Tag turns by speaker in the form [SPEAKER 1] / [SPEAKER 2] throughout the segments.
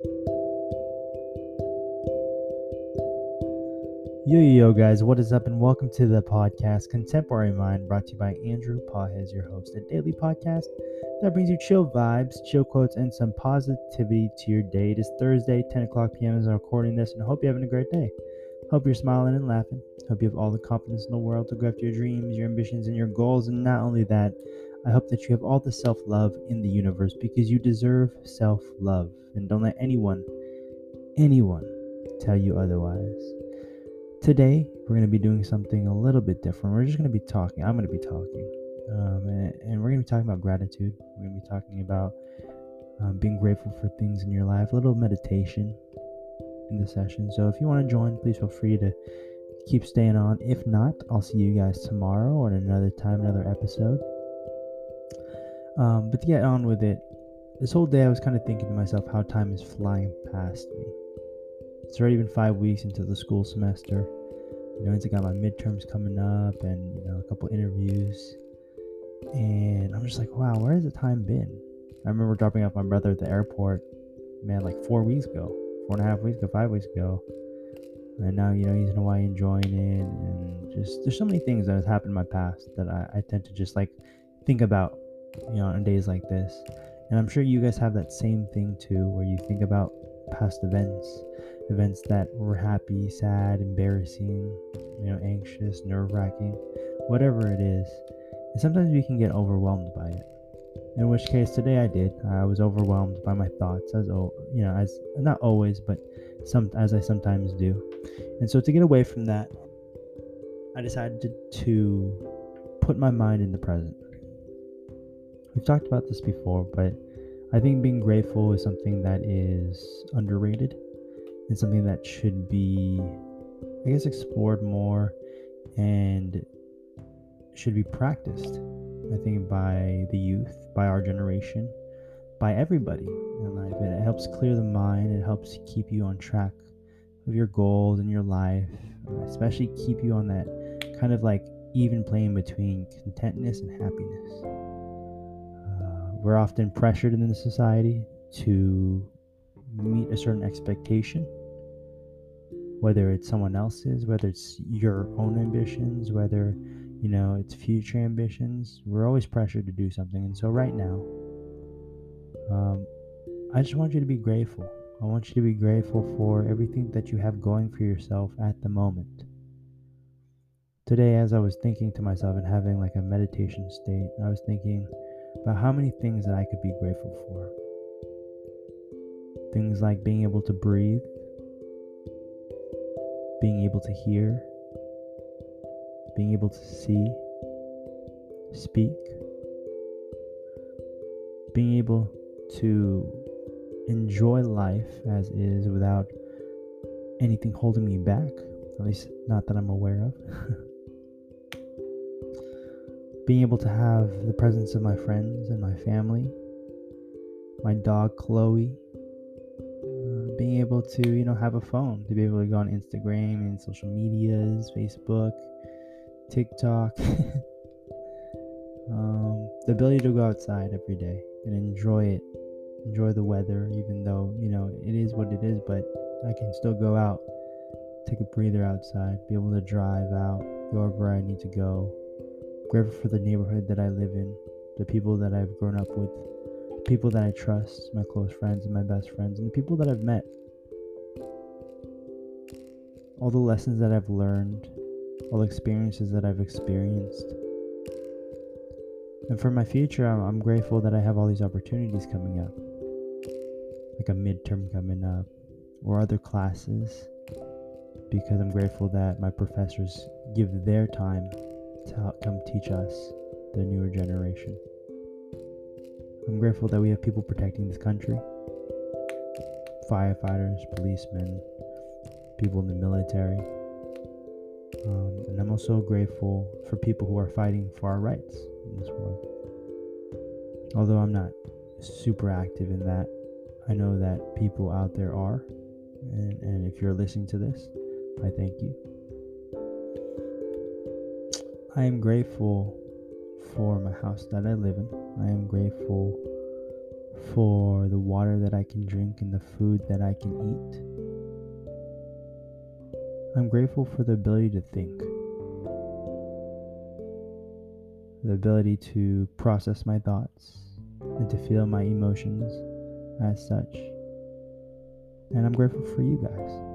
[SPEAKER 1] Yo, yo, yo, guys, what is up, and welcome to the podcast Contemporary Mind, brought to you by Andrew Pahez, your host, a daily podcast that brings you chill vibes, chill quotes, and some positivity to your day. It is Thursday, 10 o'clock p.m. as I'm recording this, and hope you're having a great day. Hope you're smiling and laughing. Hope you have all the confidence in the world to go after your dreams, your ambitions, and your goals. And not only that, I hope that you have all the self love in the universe because you deserve self love. And don't let anyone, anyone, tell you otherwise. Today, we're going to be doing something a little bit different. We're just going to be talking. I'm going to be talking. Um, and, and, we're going to be talking about gratitude. We're going to be talking about um, being grateful for things in your life, a little meditation in the session. So if you want to join, please feel free to keep staying on. If not, I'll see you guys tomorrow or another time, another episode. Um, but to get on with it, this whole day I was kind of thinking to myself how time is flying past me. It's already been five weeks into the school semester. You know, I got my midterms coming up and, you know, a couple interviews. And I'm just like, wow, where has the time been? I remember dropping off my brother at the airport, man, like four weeks ago, four and a half weeks ago, five weeks ago. And now, you know, he's in Hawaii enjoying it. And just, there's so many things that has happened in my past that I, I tend to just like think about, you know, on days like this. And I'm sure you guys have that same thing too, where you think about past events events that were happy, sad, embarrassing, you know, anxious, nerve wracking, whatever it is. And sometimes we can get overwhelmed by it. In which case, today I did. I was overwhelmed by my thoughts, as you know, as not always, but some as I sometimes do. And so, to get away from that, I decided to, to put my mind in the present. We've talked about this before, but I think being grateful is something that is underrated and something that should be, I guess, explored more and should be practiced. I think by the youth, by our generation, by everybody in life. It helps clear the mind. It helps keep you on track of your goals in your life, especially keep you on that kind of like even playing between contentness and happiness. We're often pressured in the society to meet a certain expectation whether it's someone else's, whether it's your own ambitions, whether you know it's future ambitions. We're always pressured to do something, and so right now, um, I just want you to be grateful. I want you to be grateful for everything that you have going for yourself at the moment. Today, as I was thinking to myself and having like a meditation state, I was thinking about how many things that I could be grateful for. Things like being able to breathe, being able to hear, being able to see, speak, being able to enjoy life as is without anything holding me back, at least not that I'm aware of. being able to have the presence of my friends and my family, my dog Chloe, being able to, you know, have a phone, to be able to go on Instagram and social medias, Facebook, TikTok. um, the ability to go outside every day and enjoy it, enjoy the weather, even though, you know, it is what it is, but I can still go out, take a breather outside, be able to drive out, go wherever I need to go. Grateful for the neighborhood that I live in, the people that I've grown up with people that I trust, my close friends and my best friends, and the people that I've met. All the lessons that I've learned, all the experiences that I've experienced. And for my future, I'm, I'm grateful that I have all these opportunities coming up, like a midterm coming up, or other classes, because I'm grateful that my professors give their time to come teach us, the newer generation. I'm grateful that we have people protecting this country firefighters, policemen, people in the military. Um, and I'm also grateful for people who are fighting for our rights in this world. Although I'm not super active in that, I know that people out there are. And, and if you're listening to this, I thank you. I am grateful for my house that I live in. I am grateful for the water that I can drink and the food that I can eat. I'm grateful for the ability to think, the ability to process my thoughts and to feel my emotions as such. And I'm grateful for you guys.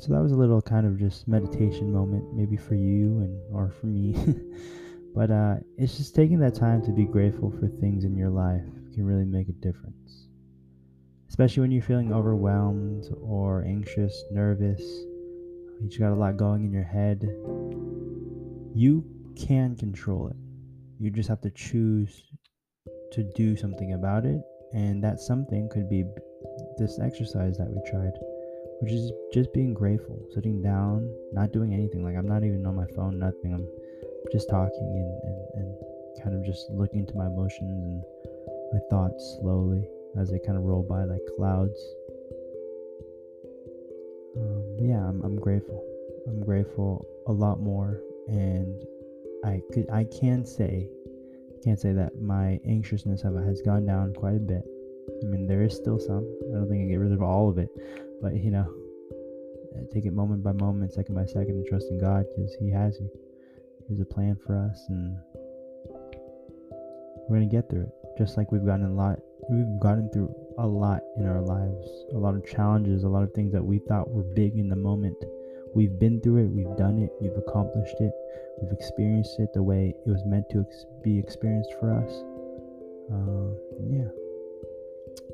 [SPEAKER 1] So that was a little kind of just meditation moment, maybe for you and or for me. but uh, it's just taking that time to be grateful for things in your life can really make a difference. Especially when you're feeling overwhelmed or anxious, nervous, you just got a lot going in your head. You can control it. You just have to choose to do something about it, and that something could be this exercise that we tried which is just being grateful, sitting down, not doing anything. Like I'm not even on my phone, nothing. I'm just talking and, and, and kind of just looking into my emotions and my thoughts slowly as they kind of roll by like clouds. Um, yeah, I'm, I'm grateful. I'm grateful a lot more, and I could I can say can't say that my anxiousness has gone down quite a bit. I mean, there is still some. I don't think I get rid of all of it, but you know, uh, take it moment by moment, second by second, and trust in God because He has you. A plan for us, and we're gonna get through it. Just like we've gotten a lot, we've gotten through a lot in our lives, a lot of challenges, a lot of things that we thought were big in the moment. We've been through it, we've done it, we've accomplished it, we've experienced it the way it was meant to be experienced for us. Uh, yeah.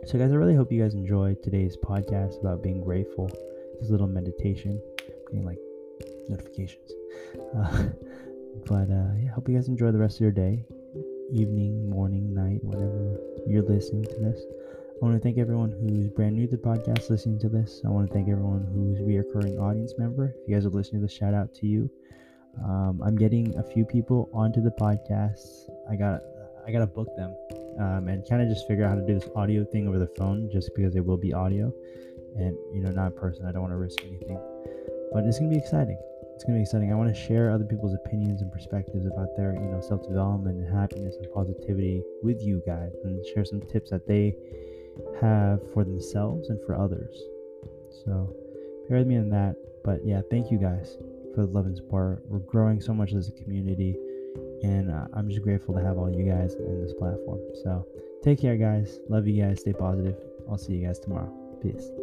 [SPEAKER 1] So, guys, I really hope you guys enjoyed today's podcast about being grateful. This little meditation, getting like notifications. Uh, but uh, yeah, hope you guys enjoy the rest of your day, evening, morning, night, whenever you're listening to this. I want to thank everyone who's brand new to the podcast listening to this. I want to thank everyone who's a reoccurring audience member. If you guys are listening to this, shout out to you. Um, I'm getting a few people onto the podcast. I got I gotta book them um, and kind of just figure out how to do this audio thing over the phone just because it will be audio. And you know not in person i don't want to risk anything. But it's to be exciting. It's to be exciting. I want to share other people's opinions and perspectives about their you know self-development and happiness and positivity with you guys and share some tips that they have for themselves and for others. So bear with me on that. But yeah thank you guys for the love and support. We're growing so much as a community and uh, I'm just grateful to have all you guys in this platform. So take care, guys. Love you guys. Stay positive. I'll see you guys tomorrow. Peace.